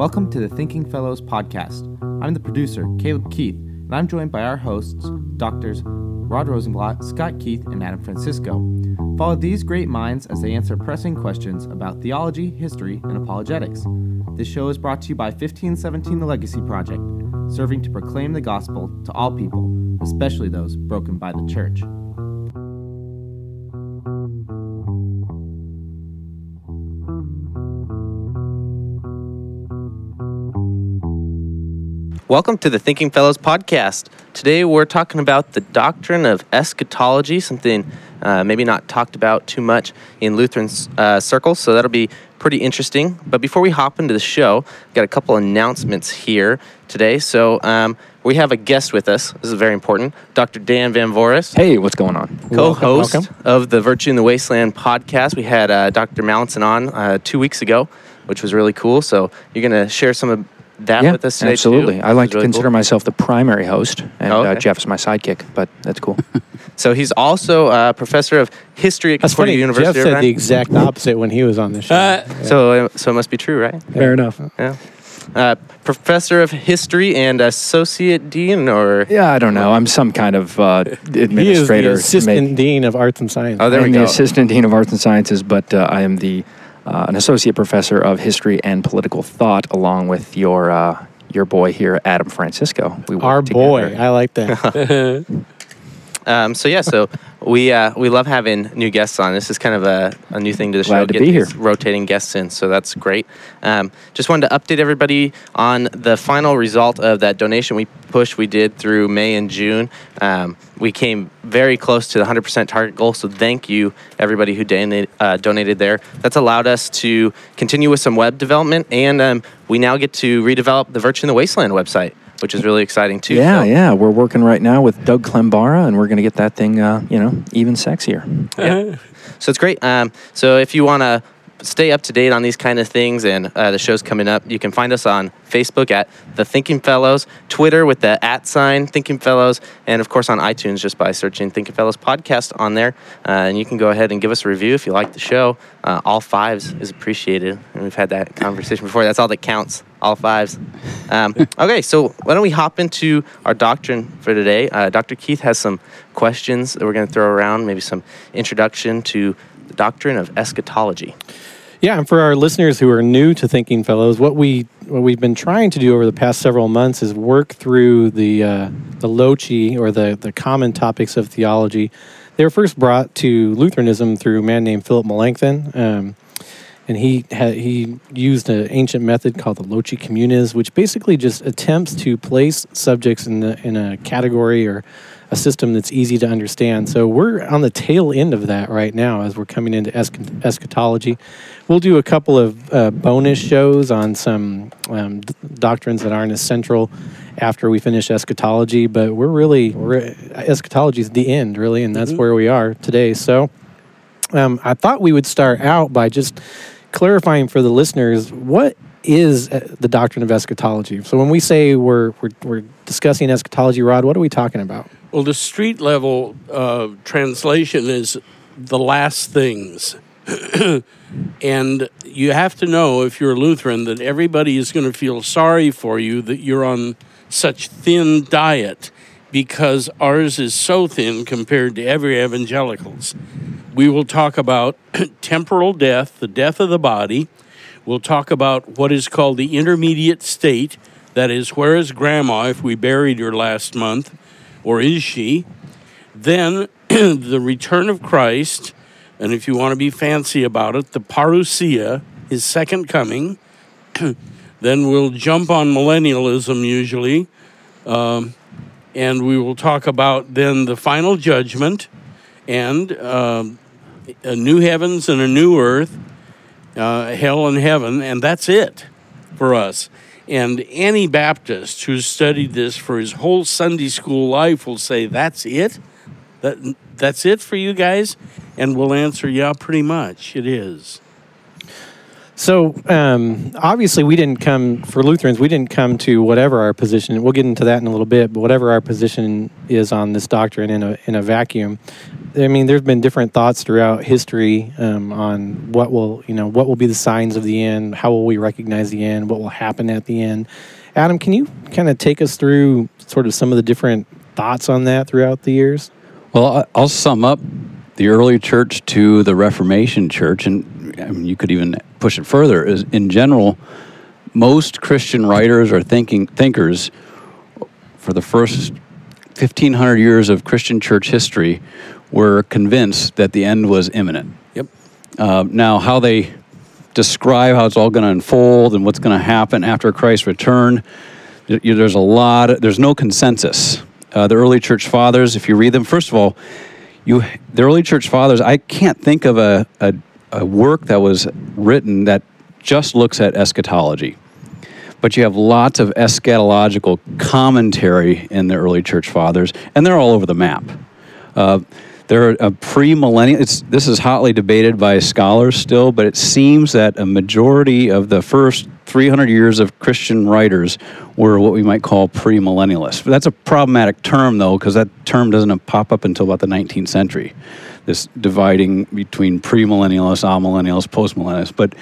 Welcome to the Thinking Fellows podcast. I'm the producer, Caleb Keith, and I'm joined by our hosts, doctors Rod Rosenblatt, Scott Keith, and Adam Francisco. Follow these great minds as they answer pressing questions about theology, history, and apologetics. This show is brought to you by 1517 The Legacy Project, serving to proclaim the gospel to all people, especially those broken by the church. Welcome to the Thinking Fellows podcast. Today we're talking about the doctrine of eschatology, something uh, maybe not talked about too much in Lutheran uh, circles, so that'll be pretty interesting. But before we hop into the show, got a couple announcements here today. So um, we have a guest with us. This is very important. Dr. Dan Van Voorhis. Hey, what's going on? Co-host Welcome, of the Virtue in the Wasteland podcast. We had uh, Dr. Mallinson on uh, two weeks ago, which was really cool. So you're going to share some of that yeah, with us today. absolutely. Too, I like to really consider cool. myself the primary host, and Oh, okay. uh, Jeff's my sidekick, but that's cool. So he's also a professor of history at That's Concordia funny. University. Jeff said Irvine. the exact opposite when he was on the show. Uh, So, uh, so it must be true, right? Fair enough. Yeah. Uh, professor of history and associate dean, or Yeah, I don't know. I'm some kind of uh, he is the administrator. assistant May- dean of arts and science. Oh, there we I'm go. the assistant dean of arts and sciences, but uh, I am the uh, an associate professor of history and political thought, along with your uh, your boy here, Adam Francisco. We work Our boy. I like that. um, so yeah, so we uh, we love having new guests on. This is kind of a, a new thing to the show. Glad to get be here. rotating guests in, so that's great. Um, just wanted to update everybody on the final result of that donation we push we did through May and June. Um, we came very close to the 100% target goal, so thank you everybody who donated uh, donated there. That's allowed us to continue with some web development, and um, we now get to redevelop the Virtue in the Wasteland website, which is really exciting too. Yeah, So- yeah. We're working right now with Doug Klembara, and we're going to get that thing, uh, you know, even sexier. Yeah. So it's great. Um, so if you want to stay up to date on these kind of things and uh, the shows coming up, you can find us on Facebook at The Thinking Fellows, Twitter with the at sign Thinking Fellows, and of course on iTunes just by searching Thinking Fellows podcast on there. Uh, and you can go ahead and give us a review if you like the show. Uh, all fives is appreciated. And we've had that conversation before. That's all that counts. All fives. Um, okay, so why don't we hop into our doctrine for today? Uh, Dr. Keith has some questions that we're going to throw around, maybe some introduction to the doctrine of eschatology. Yeah, and for our listeners who are new to Thinking Fellows, what we what we've been trying to do over the past several months is work through the uh, the loci or the the common topics of theology. They were first brought to Lutheranism through a man named Philip Melanchthon, um, and he had he used an ancient method called the loci communis, which basically just attempts to place subjects in the, in a category or a system that's easy to understand. So we're on the tail end of that right now as we're coming into eschatology. We'll do a couple of uh, bonus shows on some um, d- doctrines that aren't as central after we finish eschatology, but we're really we're, eschatology is the end, really, and that's where we are today. So um, I thought we would start out by just clarifying for the listeners what is uh, the doctrine of eschatology. So when we say we're, we're, we're discussing eschatology, Rod, what are we talking about? Well, the street level uh, translation is the last things. and you have to know, if you're a Lutheran, that everybody is going to feel sorry for you that you're on such thin diet because ours is so thin compared to every evangelical's. We will talk about temporal death, the death of the body. We'll talk about what is called the intermediate state. That is, where is grandma if we buried her last month? or is she? Then the return of Christ, and if you want to be fancy about it, the parousia, his second coming. then we'll jump on millennialism usually, um, and we will talk about then the final judgment and um, a new heavens and a new earth, uh, hell and heaven, and that's it for us. And any Baptist who's studied this for his whole Sunday school life will say, "That's it. That that's it for you guys." And we'll answer, "Yeah, pretty much. It is." So um, obviously, we didn't come for Lutherans. We didn't come to whatever our position. We'll get into that in a little bit. But whatever our position is on this doctrine in a in a vacuum, I mean, there's been different thoughts throughout history um, on what will you know what will be the signs of the end, how will we recognize the end, what will happen at the end. Adam, can you kind of take us through sort of some of the different thoughts on that throughout the years? Well, I'll sum up the early church to the Reformation church, and I mean, you could even push it further. Is in general, most Christian writers or thinking thinkers for the first 1500 years of Christian church history were convinced that the end was imminent. Yep. Uh, now, how they describe how it's all going to unfold and what's going to happen after Christ's return, there's a lot. there's no consensus. Uh, the early church fathers, if you read them, first of all, you the early church fathers. I can't think of a, a, a work that was written that just looks at eschatology. But you have lots of eschatological commentary in the early church fathers, and they're all over the map. Uh, they're a pre-millennial. This is hotly debated by scholars still, but it seems that a majority of the first 300 years of Christian writers were what we might call pre-millennialists. That's a problematic term, though, because that term doesn't pop up until about the 19th century. This dividing between pre-millennialists, amillennialists, postmillennialists, but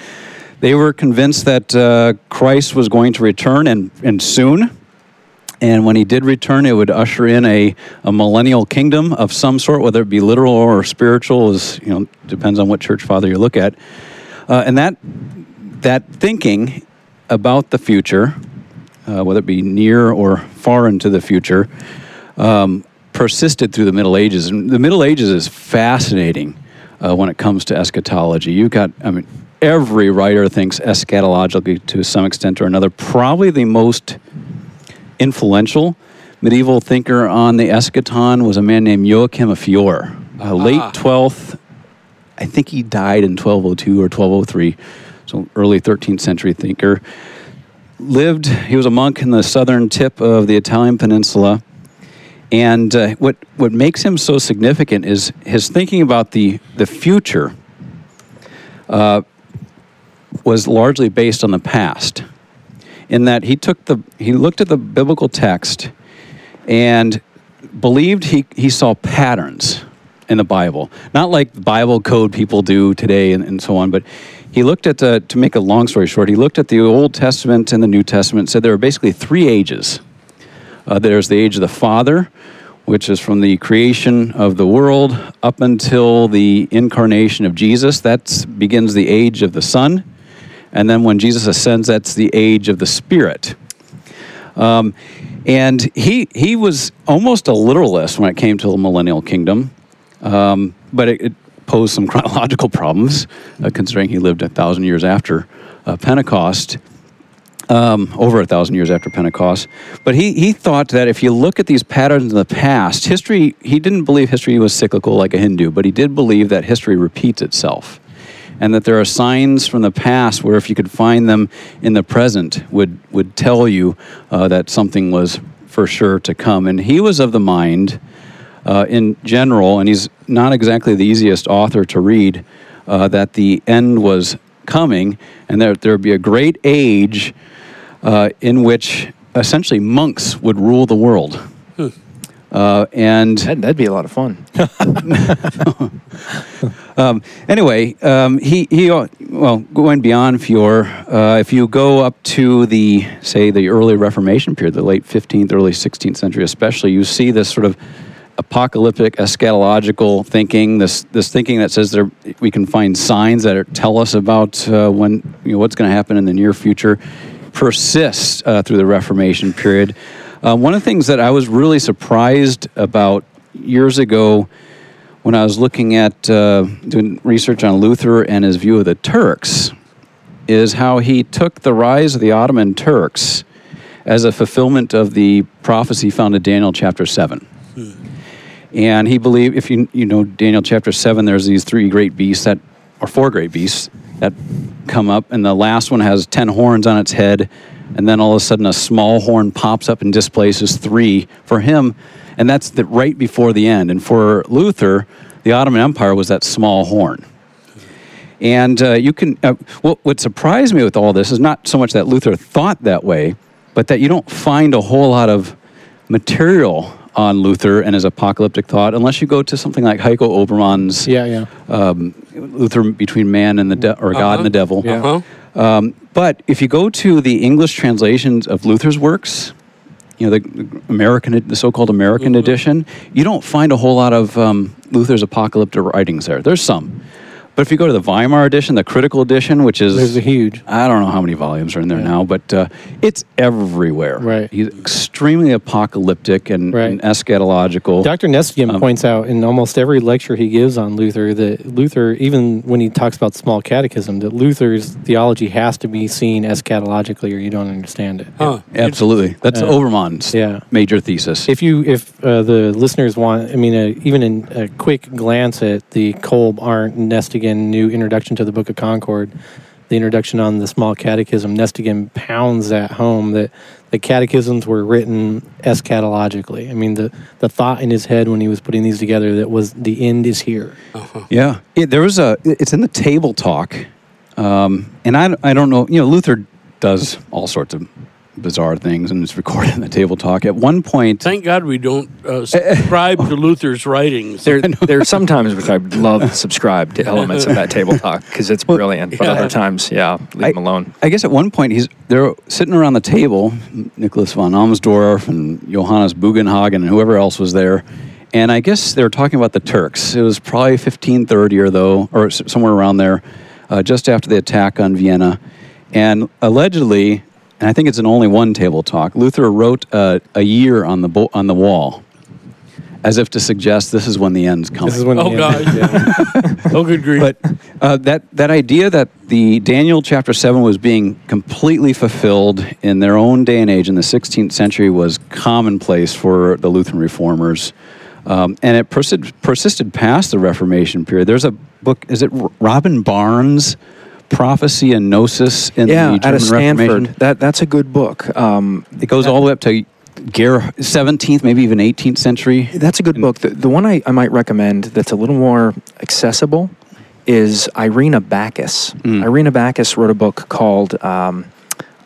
they were convinced that uh, Christ was going to return and, and soon. And when he did return, it would usher in a, a millennial kingdom of some sort, whether it be literal or spiritual, is you know depends on what church father you look at. Uh, and that that thinking about the future, uh, whether it be near or far into the future, um, persisted through the Middle Ages. And the Middle Ages is fascinating uh, when it comes to eschatology. You've got, I mean, every writer thinks eschatologically to some extent or another. Probably the most influential medieval thinker on the eschaton was a man named Joachim of Fiore, uh, late Ah. 12th. I think he died in 1202 or 1203, so early 13th century thinker. Lived, he was a monk in the southern tip of the Italian peninsula. And uh, what, what makes him so significant is his thinking about the, the future uh, was largely based on the past in that he took the he looked at the biblical text and believed he, he saw patterns in the Bible. Not like Bible code people do today and, and so on, but he looked at the, to make a long story short, he looked at the Old Testament and the New Testament and said there are basically three ages. Uh, there's the age of the Father, which is from the creation of the world up until the incarnation of Jesus. That begins the age of the Son. And then when Jesus ascends, that's the age of the Spirit. Um, and he, he was almost a literalist when it came to the millennial kingdom, um, but it, it posed some chronological problems, uh, considering he lived a thousand years after uh, Pentecost um, over a thousand years after Pentecost. But he, he thought that if you look at these patterns in the past, history, he didn't believe history was cyclical like a Hindu, but he did believe that history repeats itself. And that there are signs from the past where if you could find them in the present would, would tell you uh, that something was for sure to come. And he was of the mind, uh, in general, and he's not exactly the easiest author to read, uh, that the end was coming and that there would be a great age uh, in which essentially monks would rule the world. Uh, and That'd, that'd be a lot of fun. um, anyway, um, he, he, uh, well, going beyond Fiore, uh, if you go up to the, say, the early Reformation period, the late 15th, early 16th century especially, you see this sort of apocalyptic eschatological thinking, this, this thinking that says there, we can find signs that are, tell us about uh, when, you know, what's going to happen in the near future, persists uh, through the Reformation period. Uh, one of the things that I was really surprised about years ago when I was looking at uh, doing research on Luther and his view of the Turks is how he took the rise of the Ottoman Turks as a fulfillment of the prophecy found in Daniel chapter 7. And he believed, if you, you know Daniel chapter 7, there's these three great beasts that, or four great beasts that come up, and the last one has 10 horns on its head, and then all of a sudden a small horn pops up and displaces three for him, and that's the, right before the end. And for Luther, the Ottoman Empire was that small horn. And uh, you can, uh, what, what surprised me with all this is not so much that Luther thought that way, but that you don't find a whole lot of material on Luther and his apocalyptic thought unless you go to something like Heiko Oberman's Yeah, yeah. um, Luther between man and the de- or God Uh-huh. and the devil. Yeah. Uh-huh. Um, but if you go to the English translations of Luther's works, you know the American, the so-called American Mhm. edition, you don't find a whole lot of um, Luther's apocalyptic writings there. There's some, but if you go to the Weimar edition, the critical edition, which is There's a huge. I don't know how many volumes are in there Yeah. now, but uh, it's everywhere. Right. He's extremely apocalyptic and, Right. and eschatological. Dr. Nestingen Um, points out in almost every lecture he gives on Luther that Luther, even when he talks about small catechism, that Luther's theology has to be seen eschatologically or you don't understand it. Huh. Absolutely, that's Uh, Oberman's yeah. major thesis. If you, if uh, the listeners want, I mean, uh, even in a quick glance at the Kolb Arndt Nestingen new introduction to the Book of Concord, the introduction on the small catechism, Nestingen pounds that home that the catechisms were written eschatologically. I mean, the, the thought in his head when he was putting these together that was the end is here. Yeah, it, there was a. It's in the table talk, um, and I, I don't know. You know, Luther does all sorts of bizarre things, and it's recorded in the table talk. At one point, Thank God we don't uh, subscribe to Luther's writings. There, there are some times which I'd love to subscribe to elements of that table talk because it's brilliant. But yeah. other times, yeah, leave I- them alone. I guess at one point he's they're sitting around the table, Nicholas von Amsdorf and Johannes Bugenhagen and whoever else was there, and I guess they were talking about the Turks. It was probably 1530 or though, or somewhere around there, uh, just after the attack on Vienna, and allegedly, and I think it's an only one table talk. Luther wrote uh, a year on the bo- on the wall, as if to suggest this is when the end's coming. This is when Oh, the God. yeah. oh, good grief. But uh, that that idea that the Daniel chapter seven was being completely fulfilled in their own day and age in the 16th century was commonplace for the Lutheran reformers, um, and it persisted, persisted past the Reformation period. There's a book. Is it R- Robin Barnes? Prophecy and Gnosis in Yeah, the out German of Stanford. Reformation. That that's a good book. Um, It goes all the way up to Ger 17th, maybe even 18th century. That's a good book. The, the one I, I might recommend that's a little more accessible is Irena Backus. Mm. Irena Backus wrote a book called um,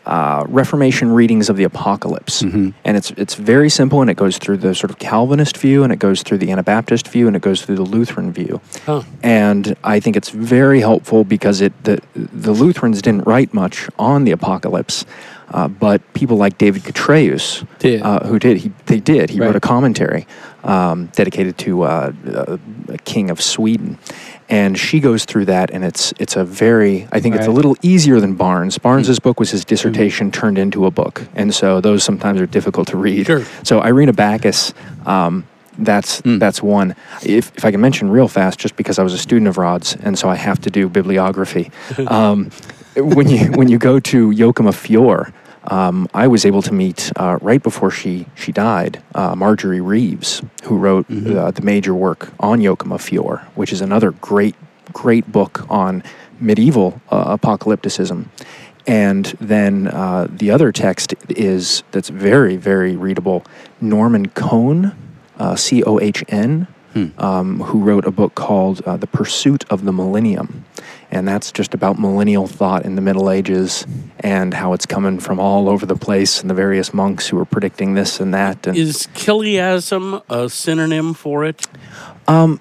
uh, Reformation Readings of the Apocalypse. Mhm. And it's, it's very simple and it goes through the sort of Calvinist view and it goes through the Anabaptist view and it goes through the Lutheran view. And I think it's very helpful because it the, the Lutherans didn't write much on the apocalypse, uh, but people like David Chytraeus, Did. Uh, who did he? They did. He wrote a commentary um, dedicated to uh, uh, a king of Sweden, and she goes through that, and it's it's a very I think it's a little easier than Barnes. Barnes's book was his dissertation turned into a book, and so those sometimes are difficult to read. Sure. So Irena Backus. Um, that's Hmm. that's one. If, if I can mention real fast, just because I was a student of Rod's, and so I have to do bibliography. Um, when you when you go to Joachim of Fiore, um, I was able to meet uh, right before she she died, uh, Marjorie Reeves, who wrote Mhm. uh, the major work on Joachim of Fiore, which is another great great book on medieval uh, apocalypticism. And then uh, the other text is that's very very readable. Norman Cohn, uh, C O H N, Hmm. um, who wrote a book called uh, The Pursuit of the Millennium. And that's just about millennial thought in the Middle Ages and how it's coming from all over the place and the various monks who are predicting this and that. And, Is Chiliasm a synonym for it? um,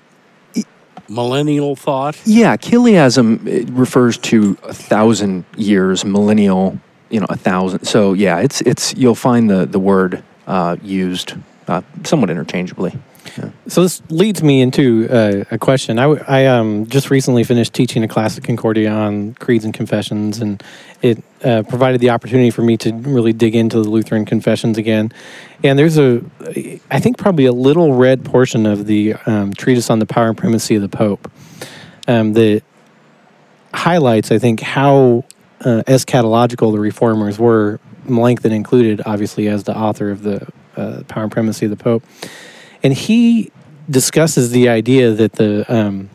Millennial thought? yeah, Chiliasm refers to a thousand years, millennial, you know, a thousand. So yeah, it's it's you'll find the the word uh, used uh, somewhat interchangeably. So this leads me into uh, a question. I um, just recently finished teaching a class at Concordia on creeds and confessions, and it uh, provided the opportunity for me to really dig into the Lutheran confessions again. And there's a, I think probably a little red portion of the um, treatise on the power and primacy of the Pope um, that highlights, I think, how uh, eschatological the reformers were. Melanchthon included, obviously, as the author of the uh, power and primacy of the Pope and he discusses the idea that the um,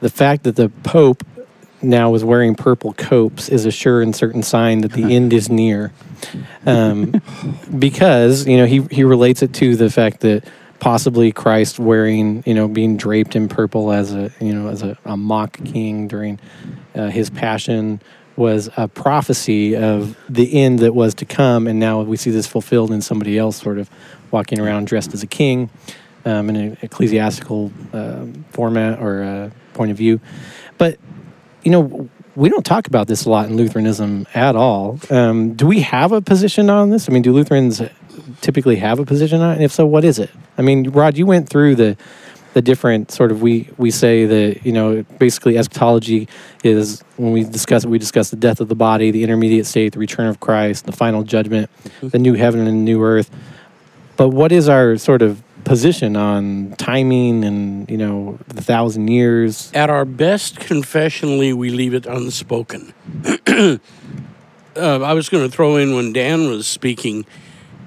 the fact that the Pope now is wearing purple copes is a sure and certain sign that the end is near, um, because you know he he relates it to the fact that possibly Christ wearing, you know, being draped in purple as a, you know, as a, a mock king during uh, his passion was a prophecy of the end that was to come, and now we see this fulfilled in somebody else, sort of walking around dressed as a king, um, in an ecclesiastical uh, format or uh, point of view. But you know, we don't talk about this a lot in Lutheranism at all. Um, do we have a position on this? I mean, do Lutherans typically have a position on it? And if so, what is it? I mean, Rod, you went through the the different sort of we we say that you know basically eschatology is when we discuss it we discuss the death of the body the intermediate state the return of christ the final judgment the new heaven and new earth but what is our sort of position on timing and you know the thousand years At our best, confessionally, we leave it unspoken. uh, I was going to throw in when Dan was speaking.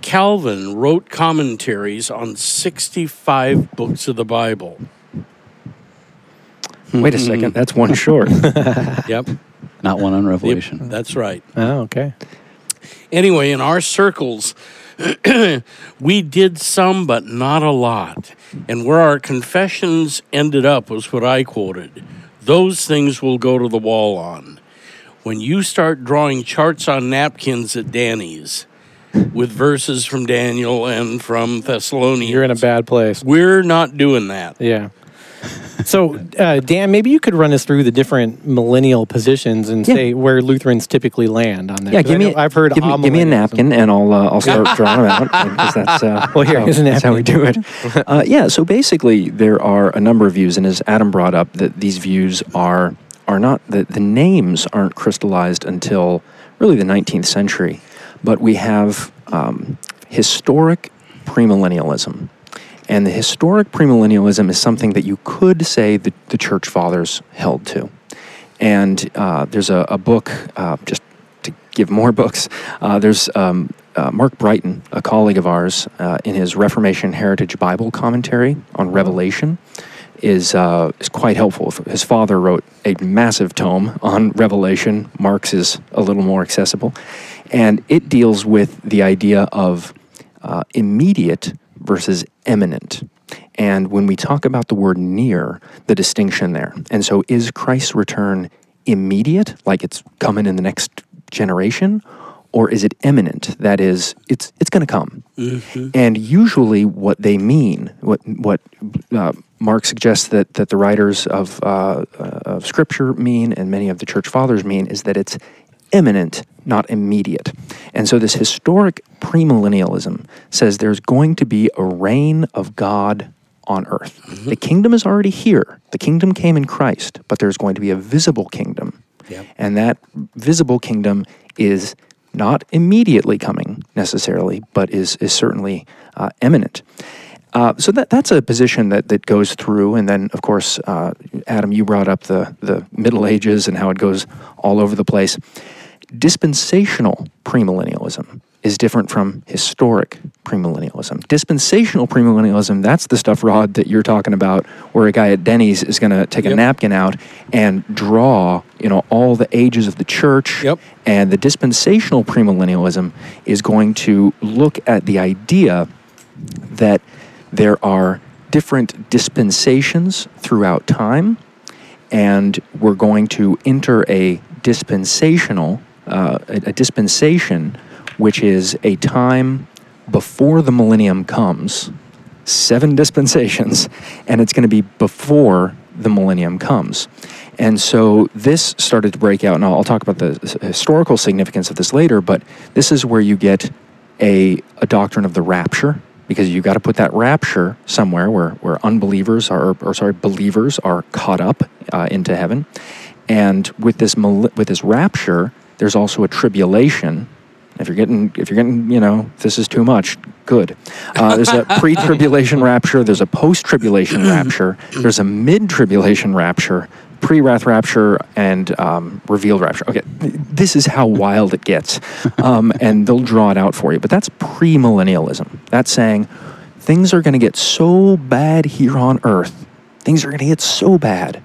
Calvin wrote commentaries on 65 books of the Bible. Wait a second, that's one short. Yep, Not one on Revelation. that's right. oh okay Anyway, in our circles, we did some, but not a lot. And where our confessions ended up was what I quoted. Those things will go to the wall on. When you start drawing charts on napkins at Danny's with verses from Daniel and from Thessalonians, you're in a bad place we're not doing that. Yeah. So, uh, Dan, maybe you could run us through the different millennial positions and Yeah. say where Lutherans typically land on that. Yeah, I give me. know I've heard. Give me, give me a napkin, and I'll uh, I'll start drawing them out because that's uh, Well, here, how, here's a that's how we do it. Uh, yeah. So basically, there are a number of views, and as Adam brought up, that these views are are not the the names aren't crystallized until really the 19th century, but we have um, historic premillennialism. And the historic premillennialism is something that you could say that the church fathers held to. And uh, there's a, a book, uh, just to give more books, uh, there's um, uh, Mark Brighton, a colleague of ours, uh, in his Reformation Heritage Bible commentary on Revelation, is, uh, is quite helpful. His father wrote a massive tome on Revelation. Mark's is a little more accessible. And it deals with the idea of uh, immediate versus imminent. And when we talk about the word near, the distinction there. And so is Christ's return immediate, like it's coming in the next generation, or is it imminent? That is, it's it's going to come. And usually, what they mean, what what uh, Mark suggests that that the writers of uh, uh, of Scripture mean, and many of the church fathers mean, is that it's imminent, not immediate. And so, this historic premillennialism says there's going to be a reign of God on earth. The kingdom is already here. The kingdom came in Christ, but there's going to be a visible kingdom. Yep. And that visible kingdom is not immediately coming necessarily, but is, is certainly uh, imminent. Uh, so that that's a position that, that goes through, and then of course, uh, Adam, you brought up the the Middle Ages and how it goes all over the place. Dispensational premillennialism is different from historic premillennialism. Dispensational premillennialism, that's the stuff, Rod, that you're talking about, where a guy at Denny's is going to take a napkin out and draw, you know, all the ages of the church. Yep. And the dispensational premillennialism is going to look at the idea that there are different dispensations throughout time, and we're going to enter a dispensational, uh, a, a dispensation, which is a time before the millennium comes, seven dispensations, and it's going to be before the millennium comes. And so this started to break out, and I'll, I'll talk about the historical significance of this later, but this is where you get a, a doctrine of the rapture, because you've got to put that rapture somewhere where, where unbelievers are, or sorry, believers are caught up uh, into heaven. And with this, with this rapture, there's also a tribulation if you're getting, if you're getting, you know, this is too much, good. Uh, there's a pre-tribulation rapture. There's a post-tribulation rapture. There's a mid-tribulation rapture, pre-wrath rapture, and um, revealed rapture. Okay, this is how wild it gets, um, and they'll draw it out for you. But that's premillennialism. That's saying things are going to get so bad here on earth. Things are going to get so bad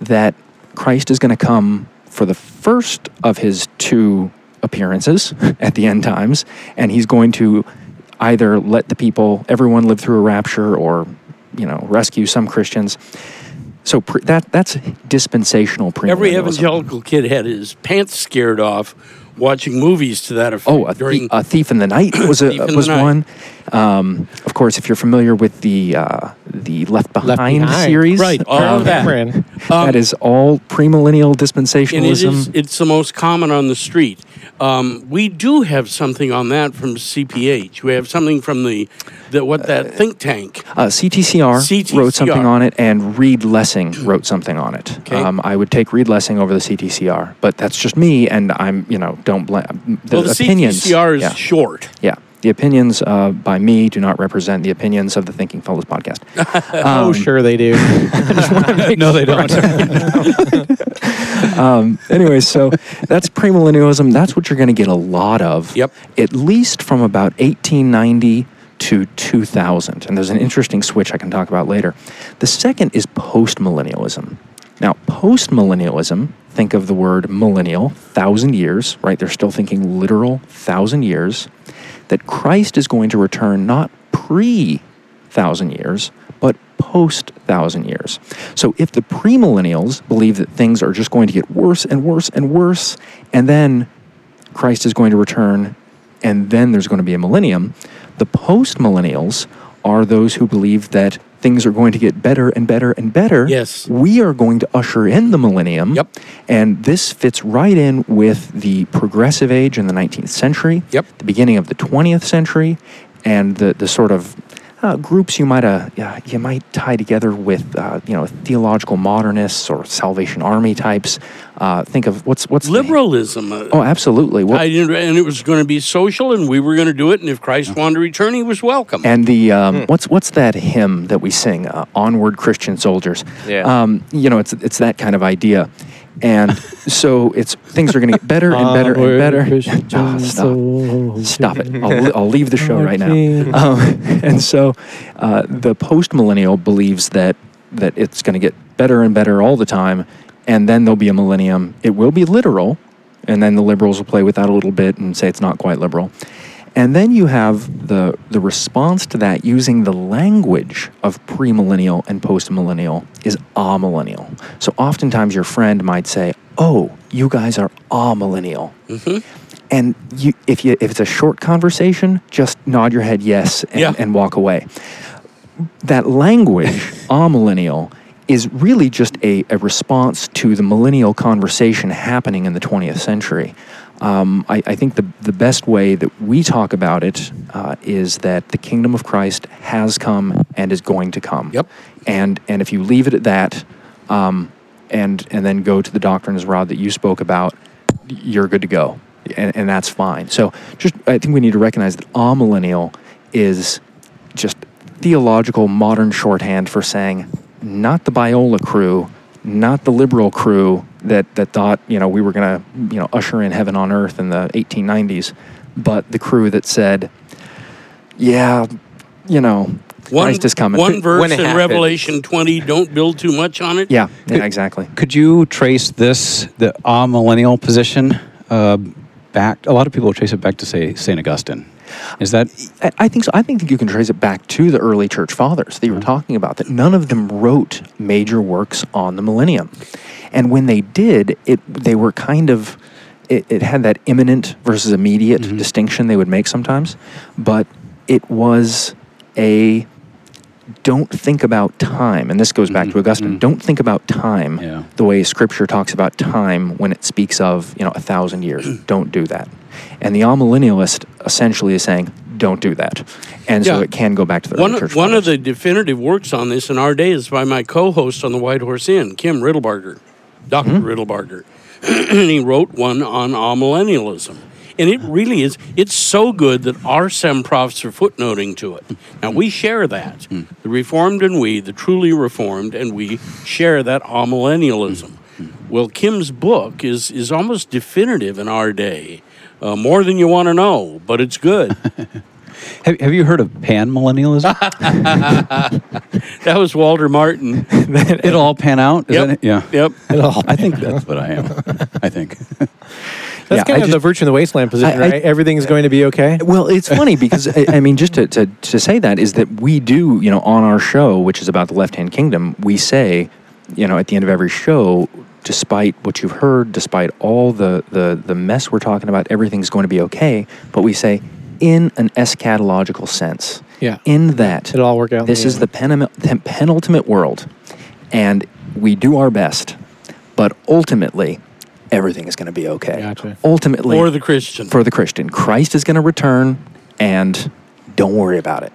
that Christ is going to come for the first of his two appearances at the end times, and he's going to either let the people, everyone live through a rapture, or you know, rescue some Christians. So pre- that that's dispensational premillennialism. Every evangelical kid had his pants scared off watching movies to that oh, effect. Oh, a, during a Thief in the Night was a in the Night. Um, of course, if you're familiar with the uh, the Left Behind, Behind. series, Right, all um, of that. Cameron. that is all premillennial dispensationalism. is it's the most common on the street. Um, we do have something on that from CPH. We have something from the, the what that think tank. Uh, CTCR, CTCR. wrote something on it, and Reed Lessing wrote something on it. Okay. Um, I would take Reed Lessing over the CTCR, but that's just me, and I'm you know don't blame the, well, the opinions. CTCR is yeah, short. yeah, the opinions uh, by me do not represent the opinions of the Thinking Fellows podcast. oh, sure they do. no, they don't. um, anyway, so that's premillennialism. That's what you're going to get a lot of. Yep. At least from about 1890 to 2000. And there's an interesting switch I can talk about later. The second is postmillennialism. Now, postmillennialism, think of the word millennial, thousand years, right? They're still thinking literal thousand years, that Christ is going to return not pre thousand years, but post thousand years. So if the premillennials believe that things are just going to get worse and worse and worse, and then Christ is going to return, and then there's going to be a millennium, the post millennials are those who believe that things are going to get better and better and better. Yes. We are going to usher in the millennium. Yep. And this fits right in with the progressive age in the 19th century, Yep. the beginning of the 20th century, and the, the sort of uh, groups you might uh, yeah, you might tie together with uh, you know theological modernists or Salvation Army types. Uh, think of what's what's Liberalism. uh, Oh, absolutely. What, I didn't, and it was going to be social, and we were going to do it. And if Christ wanted to return, he was welcome. and the um, what's what's that hymn that we sing? Uh, Onward, Christian soldiers. Yeah. Um, you know, it's it's that kind of idea, and so it's things are going to get better and better and better. Ah, stop. Stop it. I'll, I'll leave the show right now. Um, and so uh, the post millennial believes that that it's going to get better and better all the time, and then there'll be a millennium. It will be literal, and then the liberals will play with that a little bit and say it's not quite liberal. And then you have the the response to that using the language of premillennial and postmillennial is amillennial. So oftentimes your friend might say, "Oh, you guys are amillennial." Mm-hmm. And you, if you, if it's a short conversation, just nod your head yes and, Yeah. and walk away. That language, amillennial, is really just a, a response to the millennial conversation happening in the 20th century. Um, I, I think the, the best way that we talk about it uh, is that the kingdom of Christ has come and is going to come. Yep. And, and if you leave it at that, um, and, and then go to the doctrines, Rod, that you spoke about, you're good to go. And, and that's fine. So just I think we need to recognize that amillennial is just theological modern shorthand for saying not the Biola crew, not the liberal crew that, that thought, you know, we were going to, you know, usher in heaven on earth in the 1890s, but the crew that said, yeah, you know, Christ is coming. One verse in happens. Revelation 20, don't build too much on it. yeah, yeah, exactly. Could you trace this, the millennial position, uh, back? A lot of people trace it back to, say, St. Augustine. Is that I- I think so. I think that you can trace it back to the early church fathers that you were mm-hmm. talking about. That none of them wrote major works on the millennium, and when they did, it they were kind of it, it had that imminent versus immediate mm-hmm. distinction they would make sometimes, but it was a don't think about time, and this goes back to mm-hmm. Augustine. Don't think about time Yeah. the way Scripture talks about time when it speaks of you know a thousand years. don't do that. And the amillennialist essentially is saying, don't do that. And so it can go back to the One, church one of the definitive works on this in our day is by my co-host on the White Horse Inn, Kim Riddlebarger, doctor Mm-hmm. Riddlebarger. and he wrote one on amillennialism. And it really is, it's so good that our SEM profs are footnoting to it. Now, we share that. The Reformed and we, the truly Reformed, and we share that amillennialism. Well, Kim's book is, is almost definitive in our day. Uh, more than you want to know, but it's good. have, have you heard of pan millennialism? that was Walter Martin. It'll all pan out. Is Yep. that it? Yeah. Yep. I think that's what I am. I think. That's Yeah, kind I of just- the virtue in the wasteland position, I- I- right? Everything's going to be okay. Well, it's funny because I, I mean, just to, to, to say that is that we do, you know, on our show, which is about the left hand kingdom, we say, you know, at the end of every show, despite what you've heard, despite all the, the, the mess we're talking about, everything's going to be okay. But we say, in an eschatological sense, Yeah. in that It'll all work out this the is end. the penum- penultimate world, and we do our best, but ultimately, everything is going to be okay. Gotcha. Ultimately, Or the Christian. for the Christian. Christ is going to return, and don't worry about it.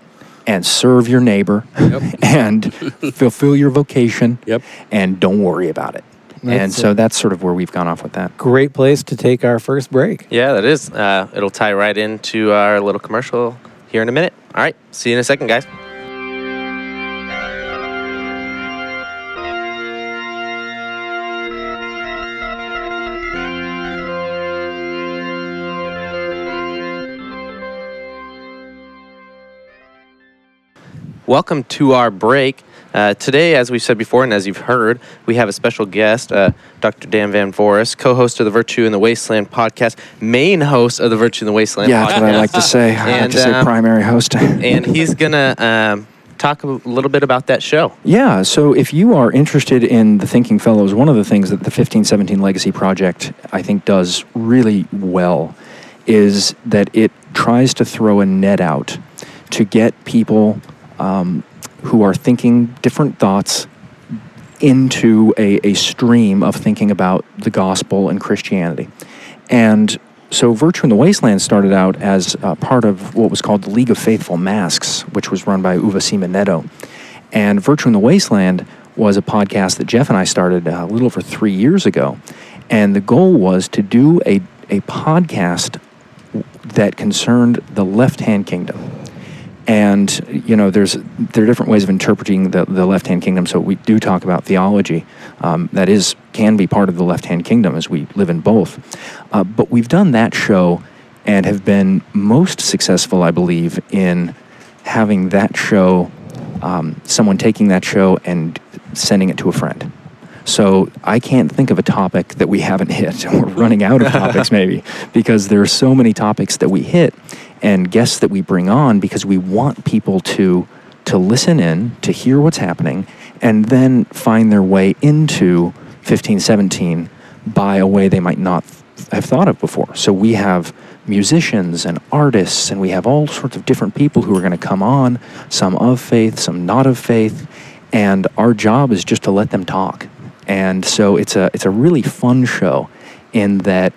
And serve your neighbor, and fulfill your vocation, Yep. and don't worry about it. And so it. that's sort of where we've gone off with that. Great place to take our first break. Yeah, that is. Uh, it'll tie right into our little commercial here in a minute. All right. See you in a second, guys. Welcome to our break. Uh, today, as we've said before, and as you've heard, we have a special guest, uh, Dr. Dan Van Voorhis, co-host of the Virtue in the Wasteland podcast, main host of the Virtue in the Wasteland Yeah, podcast. that's what I like to say. I like And, to say um, primary host. and he's gonna um, talk a little bit about that show. Yeah, so if you are interested in the Thinking Fellows, one of the things that the 1517 Legacy Project I think does really well is that it tries to throw a net out to get people um, who are thinking different thoughts into a, a stream of thinking about the gospel and Christianity. And so Virtue in the Wasteland started out as uh, part of what was called the League of Faithful Masks, which was run by Uwe Siemon-Netto. And Virtue in the Wasteland was a podcast that Jeff and I started uh, a little over three years ago. And the goal was to do a, a podcast that concerned the left hand kingdom and you know there's there are different ways of interpreting the, the left hand kingdom. So we do talk about theology um, that is can be part of the left hand kingdom as we live in both. Uh, but we've done that show and have been most successful i believe in having that show um, someone taking that show and sending it to a friend. So I can't think of a topic that we haven't hit. We're running out of topics maybe because there are so many topics that we hit and guests that we bring on because we want people to to listen in, to hear what's happening and then find their way into 1517 by a way they might not have thought of before. So we have musicians and artists and we have all sorts of different people who are going to come on, some of faith, some not of faith, and our job is just to let them talk. And so it's a it's a really fun show in that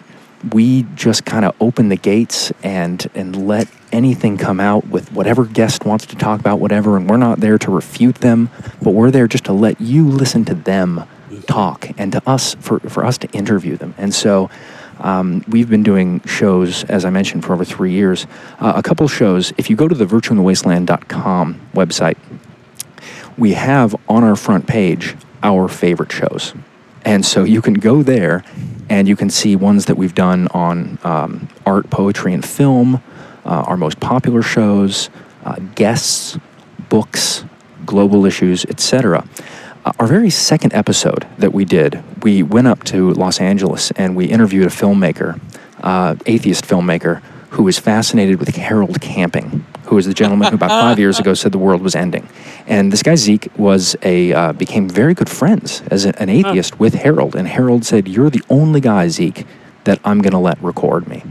we just kind of open the gates and and let anything come out with whatever guest wants to talk about whatever and we're not there to refute them but we're there just to let you listen to them talk and to us for, for us to interview them. And so um, we've been doing shows as i mentioned for over three years. Uh, a couple shows. If you go to the virtueinthewasteland.com website we have on our front page our favorite shows. And so you can go there and you can see ones that we've done on um, art, poetry, and film, uh, our most popular shows, uh, guests, books, global issues, etc. Uh, our very second episode that we did, we went up to Los Angeles and we interviewed a filmmaker, uh, atheist filmmaker, who was fascinated with Harold Camping, who was the gentleman who about five years ago said the world was ending. And this guy Zeke was a uh, became very good friends as a- an atheist with Harold. And Harold said, "You're the only guy, Zeke, that I'm going to let record me."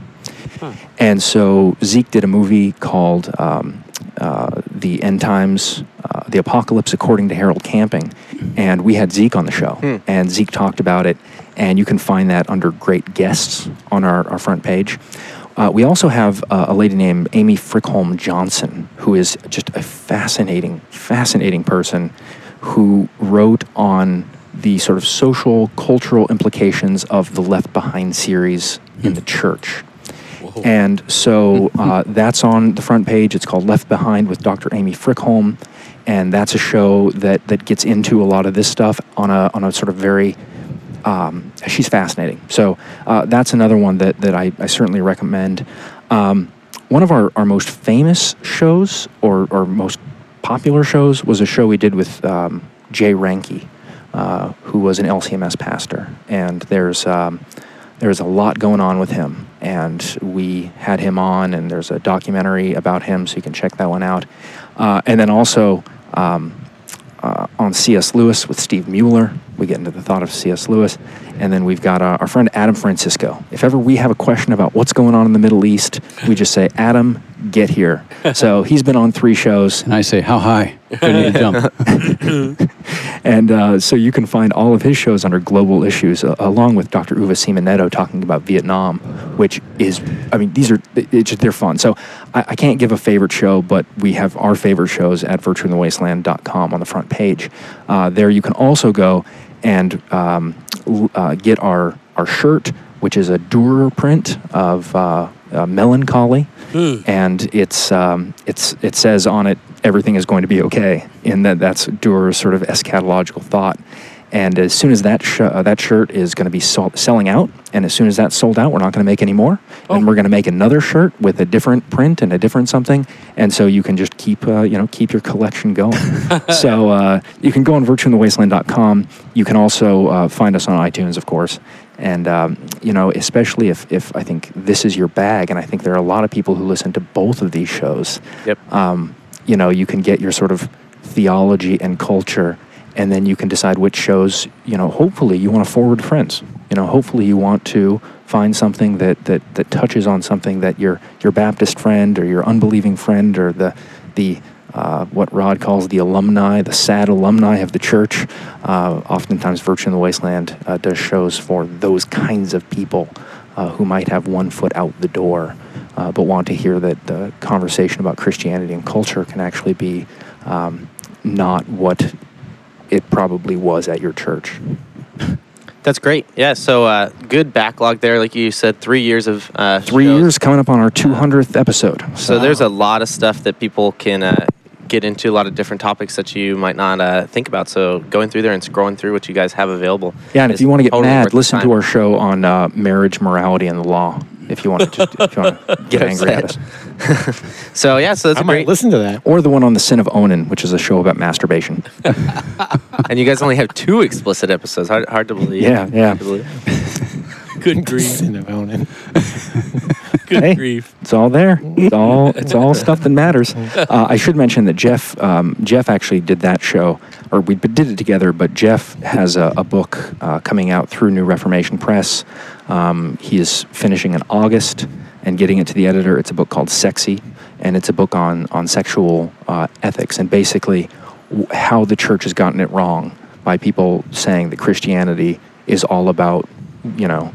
And so Zeke did a movie called um, uh, The End Times, uh, The Apocalypse According to Harold Camping. And we had Zeke on the show. And Zeke talked about it. And you can find that under great guests on our, our front page. Uh, we also have uh, a lady named Amy Frykholm Johnson, who is just a fascinating, fascinating person who wrote on the sort of social, cultural implications of the Left Behind series in the church. And so uh, that's on the front page. It's called Left Behind with Dr. Amy Frykholm. And that's a show that, that gets into a lot of this stuff on a, on a sort of very, um, she's fascinating. So uh, that's another one that, that I, I certainly recommend. Um, one of our, our most famous shows or, or most popular shows was a show we did with um, Jay Ranke, uh, who was an LCMS pastor. And there's um, there's a lot going on with him, and we had him on, and there's a documentary about him, so you can check that one out. Uh, and then also um, uh, on C.S. Lewis with Steve Mueller, we get into the thought of C.S. Lewis, and then we've got uh, our friend Adam Francisco. If ever we have a question about what's going on in the Middle East, we just say, Adam, get here. so he's been on three shows. And I say, how high? I need to jump? And uh, so you can find all of his shows under Global Issues, uh, along with Dr. Uwe Siemon-Netto talking about Vietnam, which is, I mean, these are, it, it just, they're fun. So I, I can't give a favorite show, but we have our favorite shows at virtueinthewasteland.com on the front page. Uh, there you can also go and um, uh, get our, our shirt, which is a Durer print of uh, uh, Melancholy. And it's, um, it's, it says on it, everything is going to be okay. And that that's Durer's sort of eschatological thought. And as soon as that sh- uh, that shirt is going to be selling out, and as soon as that's sold out, we're not going to make any more. And we're going to make another shirt with a different print and a different something. And so you can just keep uh, you know keep your collection going. so uh, you can go on virtueinthewasteland.com. You can also uh, find us on iTunes, of course. And um, you know, especially if, if I think this is your bag, and I think there are a lot of people who listen to both of these shows. Yep. Um, you know, you can get your sort of theology and culture, and then you can decide which shows. You know, hopefully you want to forward friends. You know, hopefully you want to find something that that, that touches on something that your your Baptist friend or your unbelieving friend or the the uh, what Rod calls the alumni, the sad alumni of the church. Uh, oftentimes, Virtue in the Wasteland uh, does shows for those kinds of people uh, who might have one foot out the door, uh, but want to hear that the conversation about Christianity and culture can actually be um, not what it probably was at your church. That's great. Yeah. So uh, good backlog there, like you said, three years of uh, Three shows. years coming up on our 200th episode. So there's a lot of stuff that people can uh, get into, a lot of different topics that you might not uh, think about. So going through there and scrolling through what you guys have available. Yeah, and if you want to get totally mad, listen to our show on uh, marriage, morality, and the law. If you want to, just, if you want to get Get angry at us. So yeah, so that's I a might great. listen to that. or the one on the sin of Onan, which is a show about masturbation. And you guys only have two explicit episodes. Hard, hard to believe. Yeah, yeah. Hard to believe. Good grief. Sin of Onan. Good Hey. grief. It's all there. It's all it's all stuff that matters. Uh, I should mention that Jeff um, Jeff actually did that show, or we did it together. But Jeff has a, a book uh, coming out through New Reformation Press. Um, he is finishing in August and getting it to the editor. It's a book called Sexy, and it's a book on on sexual uh, ethics and basically w- how the church has gotten it wrong by people saying that Christianity is all about you know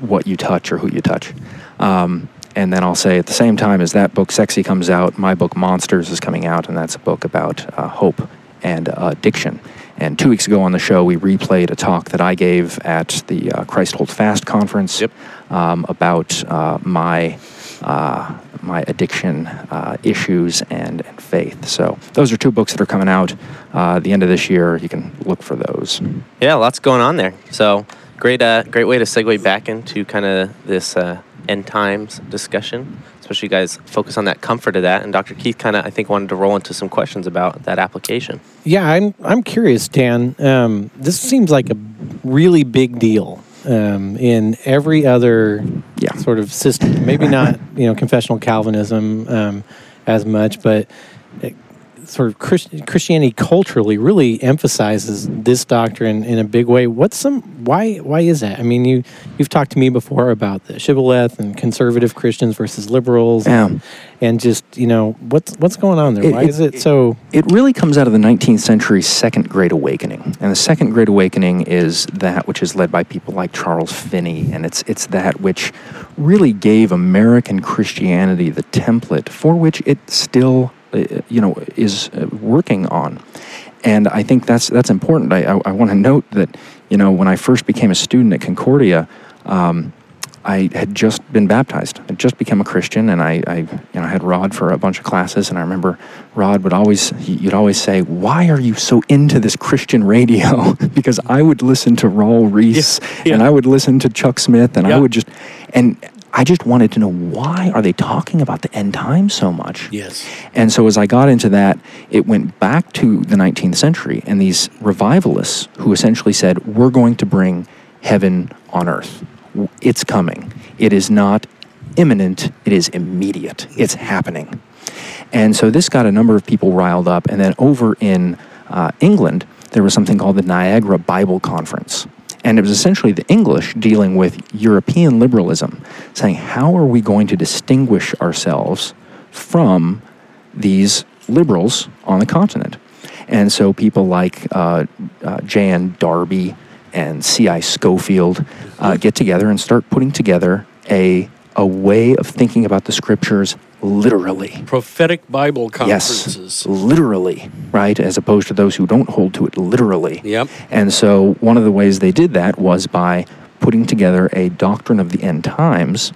what you touch or who you touch. Um, and then I'll say at the same time as that book, Sexy, comes out, my book, Monsters, is coming out, and that's a book about uh, hope and uh, addiction. And two weeks ago on the show, we replayed a talk that I gave at the uh, Christ Holds Fast conference Yep. Um, about uh, my uh, my addiction uh, issues and, and faith. So those are two books that are coming out uh, the end of this year. You can look for those. Yeah, lots going on there. So great, uh, great way to segue back into kind of this uh, end times discussion. Especially you guys focus on that comfort of that. And Dr. Keith kind of, I think, wanted to roll into some questions about that application. Yeah, I'm I'm curious, Dan. Um, this seems like a really big deal um, in every other Yeah. sort of system. Maybe not you know confessional Calvinism um, as much, but sort of Christ- Christianity culturally really emphasizes this doctrine in a big way. What's some why why is that? I mean, you you've talked to me before about the shibboleth and conservative Christians versus liberals, and, and just you know what's what's going on there. It- why it- is it so? It really comes out of the 19th century Second Great Awakening. And the Second Great Awakening is that which is led by people like Charles Finney. And it's, it's that which really gave American Christianity the template for which it still, you know, is uh, working on. And I think that's, that's important. I, I, I want to note that, you know, when I first became a student at Concordia, um, I had just been baptized. I just become a Christian, and I, I, you know, had Rod for a bunch of classes. And I remember Rod would always, you'd always say, "Why are you so into this Christian radio?" because I would listen to Raul Ries, Yeah, and. I would listen to Chuck Smith, and I would just, and I just wanted to know why are they talking about the end times so much? Yes. And so as I got into that, it went back to the 19th century and these revivalists who essentially said, we're going to bring heaven on earth. it's coming. It is not imminent, it is immediate. It's happening. And so this got a number of people riled up. And then over in uh, England, there was something called the Niagara Bible Conference. And it was essentially the English dealing with European liberalism, saying, how are we going to distinguish ourselves from these liberals on the continent? And so people like uh, uh, J.N. Darby and C.I. Scofield uh, get together and start putting together a, a way of thinking about the scriptures literally. Prophetic Bible conferences. Yes, literally, right? As opposed to those who don't hold to it literally. Yep. And so one of the ways they did that was by putting together a doctrine of the end times.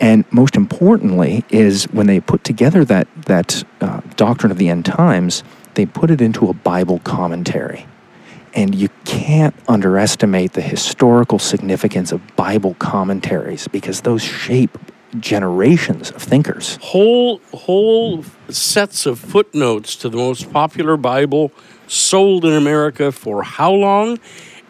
And most importantly, is when they put together that that uh, doctrine of the end times, they put it into a Bible commentary. And you can't underestimate the historical significance of Bible commentaries because those shape generations of thinkers. Whole whole sets of footnotes to the most popular Bible sold in America for how long?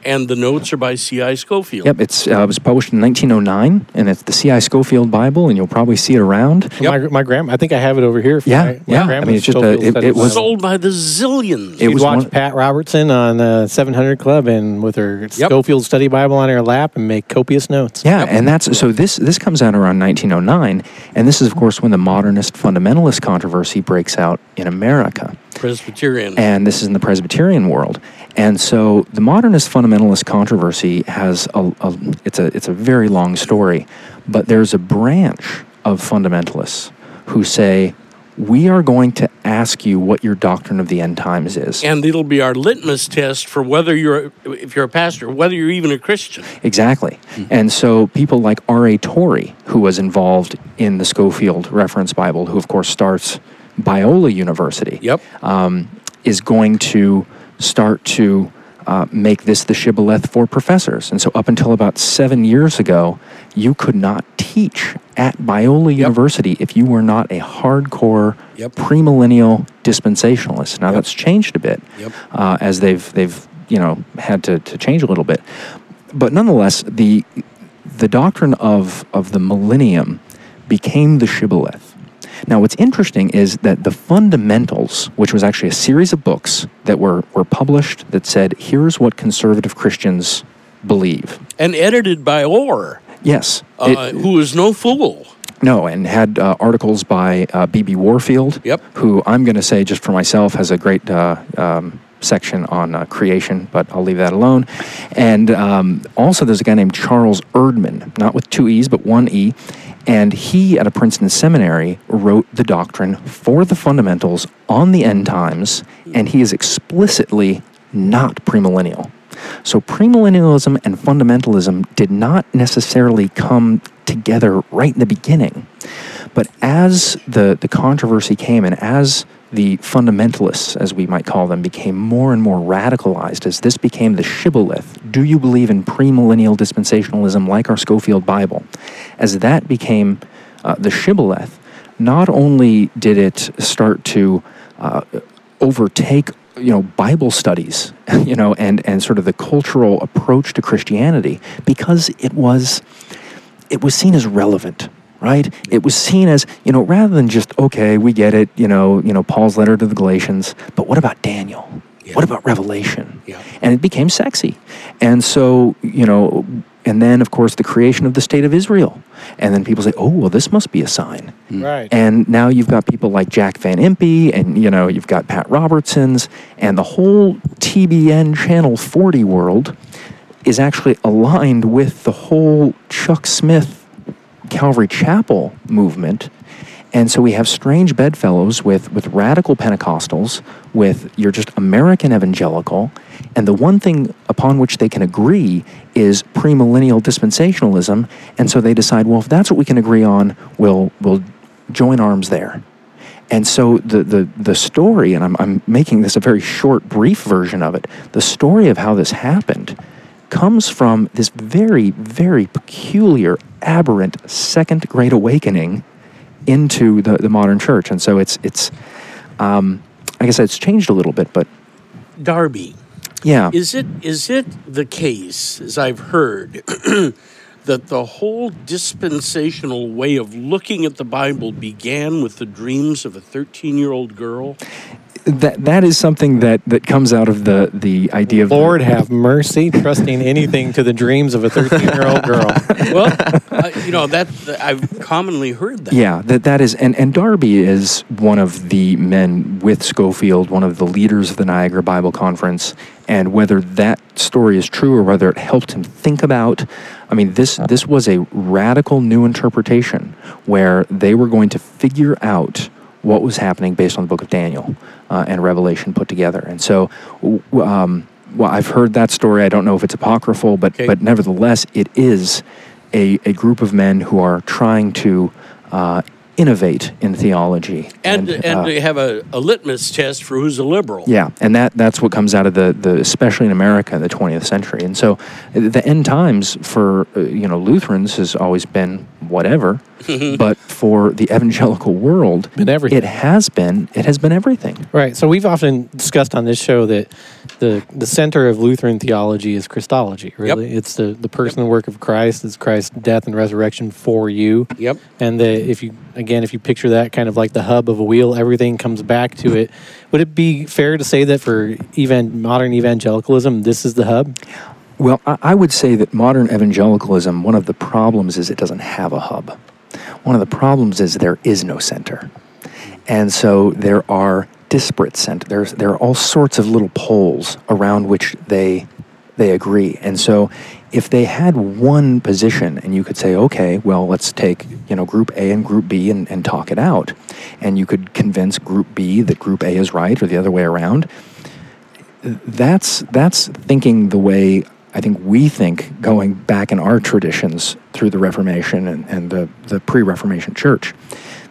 And the notes are by C.I. Scofield. Yep, it's uh, it was published in 1909, and it's the C.I. Scofield Bible, and you'll probably see it around. Yep. My, my grandma, I think I have it over here. Yeah, my, my yeah. I mean, it's just a- it- it was- Sold by the zillions. It She'd was watch one- Pat Robertson on uh, 700 Club and with her Scofield Study Bible on her lap and make copious notes. Yeah, and that's so this this comes out around 1909, and this is of course when the modernist fundamentalist controversy breaks out in America. Presbyterian. and this is in the Presbyterian world. And so the modernist fundamentalist controversy has a, a it's a it's a very long story, but there's a branch of fundamentalists who say we are going to ask you what your doctrine of the end times is. and it'll be our litmus test for whether you're, if you're a pastor, whether you're even a Christian. Exactly. Mm-hmm. And so people like R.A. Torrey, who was involved in the Scofield Reference Bible, who of course starts Biola University, Yep. um, is going to start to uh, make this the shibboleth for professors. And so, up until about seven years ago, you could not teach at Biola University if you were not a hardcore Yep. premillennial dispensationalist. Now, Yep. that's changed a bit Yep. uh, as they've they've you know had to, to change a little bit. But nonetheless, the the doctrine of of the millennium became the shibboleth. Now, what's interesting is that the fundamentals, which was actually a series of books that were were published that said, "Here's what conservative Christians believe." And edited by Orr, Yes, uh, it- who is no fool. no, and had uh, articles by uh, B.B. Warfield, Yep. who I'm going to say just for myself has a great uh, um, section on uh, creation, but I'll leave that alone. And um, also, there's a guy named Charles Erdman, not with two E's, but one E. And he, at a Princeton seminary, wrote the doctrine for the fundamentals on the end times, and he is explicitly not premillennial. So premillennialism and fundamentalism did not necessarily come together right in the beginning. But as the, the controversy came and as the fundamentalists, as we might call them, became more and more radicalized, as this became the shibboleth, do you believe in premillennial dispensationalism like our Scofield Bible? As that became uh, the shibboleth, not only did it start to uh, overtake you know Bible studies, you know, and and sort of the cultural approach to Christianity because it was it was seen as relevant right? It was seen as you know rather than just okay we get it you know you know paul's letter to the galatians but what about daniel? Yeah. what about revelation? Yeah. and it became sexy. And so you know and then of course the creation of the state of israel. And then people say oh well this must be a sign. Hmm. Right. and now you've got people like Jack Van Impe, and you know you've got Pat Robertson's, and the whole TBN Channel 40 world is actually aligned with the whole Chuck Smith Calvary Chapel movement. And so we have strange bedfellows with, with radical Pentecostals, with you're just American evangelical, and the one thing upon which they can agree is premillennial dispensationalism. And so they decide, well, if that's what we can agree on, we'll, we'll join arms there. And so the, the, the story, and I'm, I'm making this a very short, brief version of it, the story of how this happened comes from this very, very peculiar, aberrant Second Great Awakening into the, the modern church. And so it's, it's um, like I said, it's changed a little bit, but Darby. yeah. Is it is it the case, as I've heard, that the whole dispensational way of looking at the Bible began with the dreams of a 13 year old girl? That that is something that that comes out of the the idea of Lord have mercy, trusting anything to the dreams of a 13 year old girl. Well, uh, you know, that I've commonly heard that. Yeah, that that is, and and Darby is one of the men with Scofield, one of the leaders of the Niagara Bible Conference, and whether that story is true or whether it helped him think about, I mean, this this was a radical new interpretation where they were going to figure out what was happening based on the Book of Daniel uh, and Revelation put together, and so. Um, well, I've heard that story. I don't know if it's apocryphal, but Okay. but nevertheless, it is a, a group of men who are trying to uh, innovate in theology. And, and, uh, they have a, a litmus test for who's a liberal. yeah, and that that's what comes out of the, the especially in America in the 20th century. And so uh, the end times for uh, you know Lutherans has always been whatever, but for the evangelical world, Been everything. it has been it has been everything. Right. So we've often discussed on this show that the the center of Lutheran theology is Christology. Really, it's the the person and work of Christ. It's Christ's death and resurrection for you. Yep. And the, if you again, if you picture that kind of like the hub of a wheel, everything comes back to it. Would it be fair to say that for even modern evangelicalism, this is the hub? Well, I, would say that modern evangelicalism, one of the problems is it doesn't have a hub. One of the problems is there is no center. And so there are disparate centers. There's, there are all sorts of little poles around which they, they agree. And so if they had one position and you could say, okay, well, let's take, you know, group A and group B and, and talk it out. And you could convince group B that group A is right or the other way around that's that's thinking the way I think we think going back in our traditions through the Reformation and, and the, the pre-Reformation church.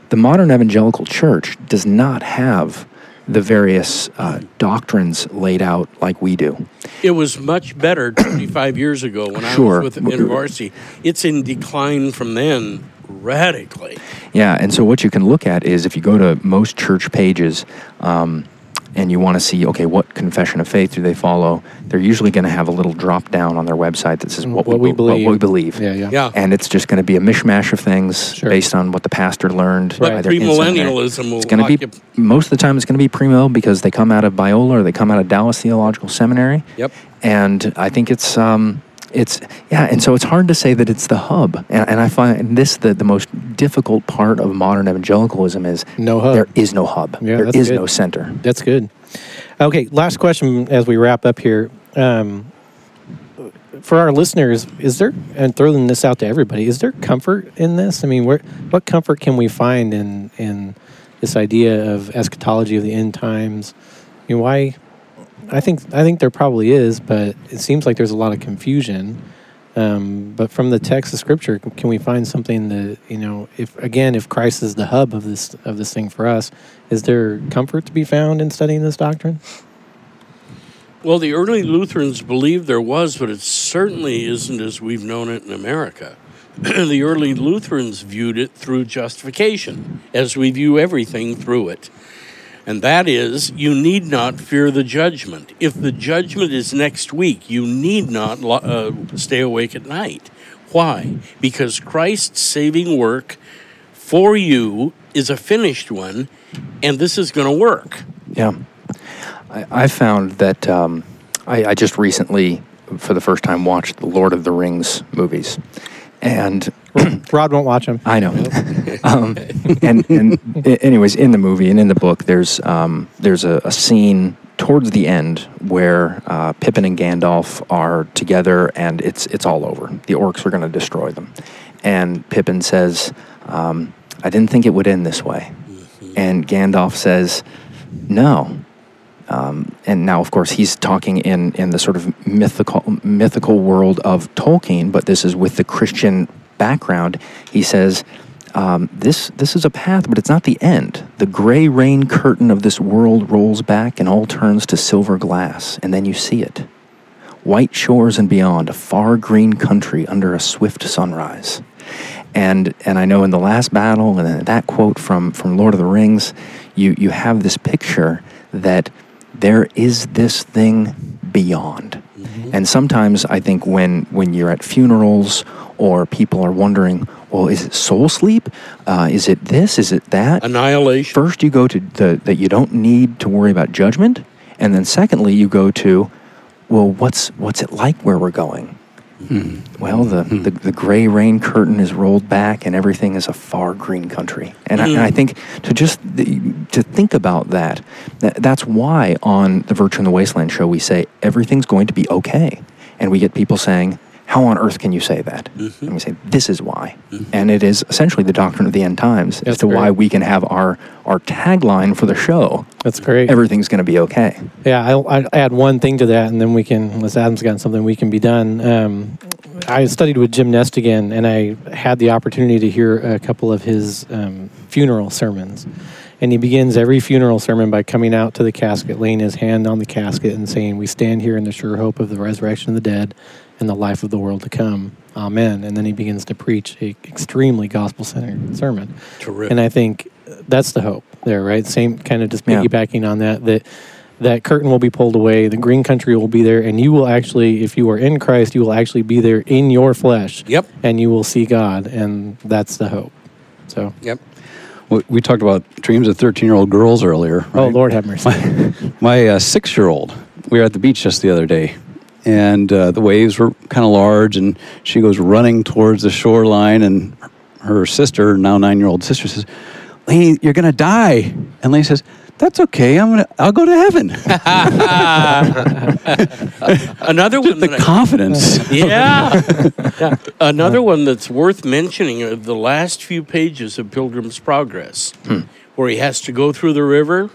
The modern evangelical church does not have the various uh, doctrines laid out like we do. It was much better 25 years ago when Sure. I was with InterVarsity. It's in decline from then radically. Yeah, and so what you can look at is if you go to most church pages um, and you want to see, okay, what confession of faith do they follow? They're usually going to have a little drop down on their website that says what, What we believe. What we believe. Yeah, yeah. Yeah. and it's just going to be a mishmash of things Sure. based on what the pastor learned. But either premillennialism will It's going to be occup- most of the time. It's going to be premill because they come out of Biola or they come out of Dallas Theological Seminary. Yep. And I think it's um, it's yeah, and so it's hard to say that it's the hub. And, and I find this the the most difficult part of modern evangelicalism is No hub. There is no hub. Yeah, there is good. no center. That's good. Okay, last question as we wrap up here. Um, for our listeners, is there and throwing this out to everybody, is there comfort in this? I mean, where what comfort can we find in in this idea of eschatology of the end times? I mean, why? I think I think there probably is, but it seems like there's a lot of confusion. Um, but from the text of Scripture, can we find something that you know? If again, if Christ is the hub of this of this thing for us, is there comfort to be found in studying this doctrine? Well, the early Lutherans believed there was, but it certainly isn't as we've known it in America. the early Lutherans viewed it through justification, as we view everything through it. And that is, you need not fear the judgment. If the judgment is next week, you need not uh, stay awake at night. Why? Because Christ's saving work for you is a finished one, and this is going to work. Yeah. I, I found that um, I, I just recently, for the first time, watched the Lord of the Rings movies. And Rod won't watch them. I know. um, and and anyways, in the movie and in the book, there's um, there's a, a scene towards the end where uh, Pippin and Gandalf are together, and it's it's all over. The orcs are going to destroy them, and Pippin says, um, "I didn't think it would end this way," and Gandalf says, "No." Um, and now, of course, he's talking in, in the sort of mythical mythical world of Tolkien, but this is with the Christian background. He says, um, "This this is a path, but it's not the end. The gray rain curtain of this world rolls back, and all turns to silver glass, and then you see it, white shores and beyond, a far green country under a swift sunrise." And and I know in the last battle, and that quote from from Lord of the Rings, you you have this picture that there is this thing beyond. And sometimes I think when when you're at funerals or people are wondering, well, is it soul sleep? Uh, is it this? Is it that? Annihilation. First, you go to the that you don't need to worry about judgment, and then secondly, you go to, well, what's what's it like where we're going? Hmm. Well, the, hmm. the, the gray rain curtain is rolled back and everything is a far green country. And, I, and I hmm. think to just to think about that, that, that's why on the Virtue in the Wasteland show we say everything's going to be okay. And we get people saying, how on earth can you say that? And we say, this is why. And it is essentially the doctrine of the end times as That's to why we can have our, our tagline for the show. That's great. Everything's going to be okay. Yeah, I'll, I'll add one thing to that, and then we can, unless Adam's got something, we can be done. Um, I studied with Jim Nestingen, and I had the opportunity to hear a couple of his um, funeral sermons. And he begins every funeral sermon by coming out to the casket, laying his hand on the casket, and saying, We stand here in the sure hope of the resurrection of the dead and the life of the world to come. Amen. And then he begins to preach a extremely gospel centered sermon. Terrific. And I think that's the hope there, right? Same kind of just Yeah. piggybacking on that, that that curtain will be pulled away, the green country will be there, and you will actually, if you are in Christ, you will actually be there in your flesh. Yep. And you will see God, and that's the hope. So, Yep. We, we talked about dreams of 13 year old girls earlier. oh? Lord have mercy. My uh, six year old, we were at the beach just the other day, and uh, the waves were kind of large, and she goes running towards the shoreline, and her sister, now nine year old sister, says, Lainey, you're going to die. And Lainey says, that's okay. I'm gonna. I'll go to heaven. Another one. the that I- confidence. yeah. yeah. Another one that's worth mentioning are the last few pages of Pilgrim's Progress, where he has to go through the river,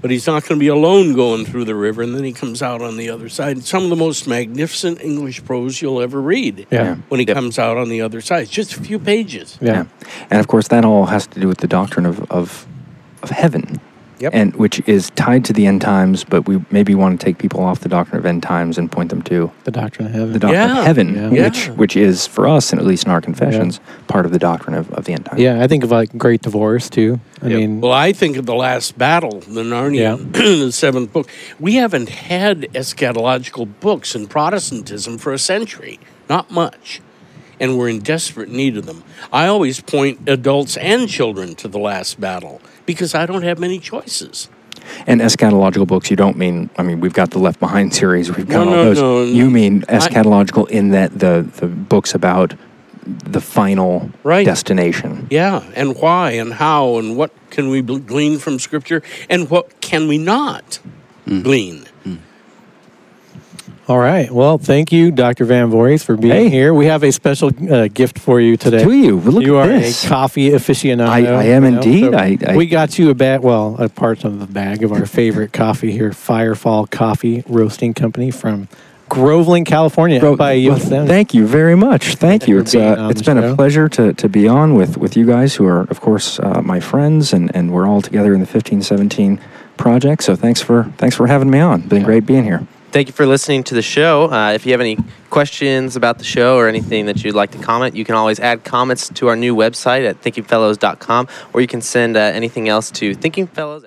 but he's not going to be alone going through the river, and then he comes out on the other side. Some of the most magnificent English prose you'll ever read Yeah. when he comes out on the other side. It's just a few pages. Yeah. And of course, that all has to do with the doctrine of, of, of heaven. Yep. And which is tied to the end times, but we maybe want to take people off the doctrine of end times and point them to The doctrine of heaven. the doctrine Yeah. of heaven, Yeah. which which is for us, and at least in our confessions, part of the doctrine of, of the end times. yeah, I think of like Great Divorce too. I Yep. mean, Well, I think of the last battle, the Narnia, the seventh book. We haven't had eschatological books in Protestantism for a century, not much, and we're in desperate need of them. I always point adults and children to the last battle because I don't have many choices. And eschatological books, you don't mean. I mean, we've got the Left Behind series. We've got No, all no, those. no, you no. mean I- eschatological in that the the books about the final Right. destination. Yeah, and why and how and what can we glean from Scripture and what can we not hmm. glean? All right. Well, thank you, Dr. Van Voorhis, for being Hey. here. We have a special uh, gift for you today. Do you? Well, look you at are this. a coffee aficionado. I- I am you know, indeed. I- I- we got you a bag, well, a part of the bag of our favorite coffee here, Firefall Coffee Roasting Company from Groveland, California, Bro, by well, thank you very much. Thank you. It's uh, it's been show. a pleasure to, to be on with, with you guys who are of course uh, my friends and, and we're all together in the 1517 project. So thanks for thanks for having me on. Been great being here. Thank you for listening to the show. Uh, if you have any questions about the show or anything that you'd like to comment, you can always add comments to our new website at thinkingfellows.com or you can send uh, anything else to thinkingfellows.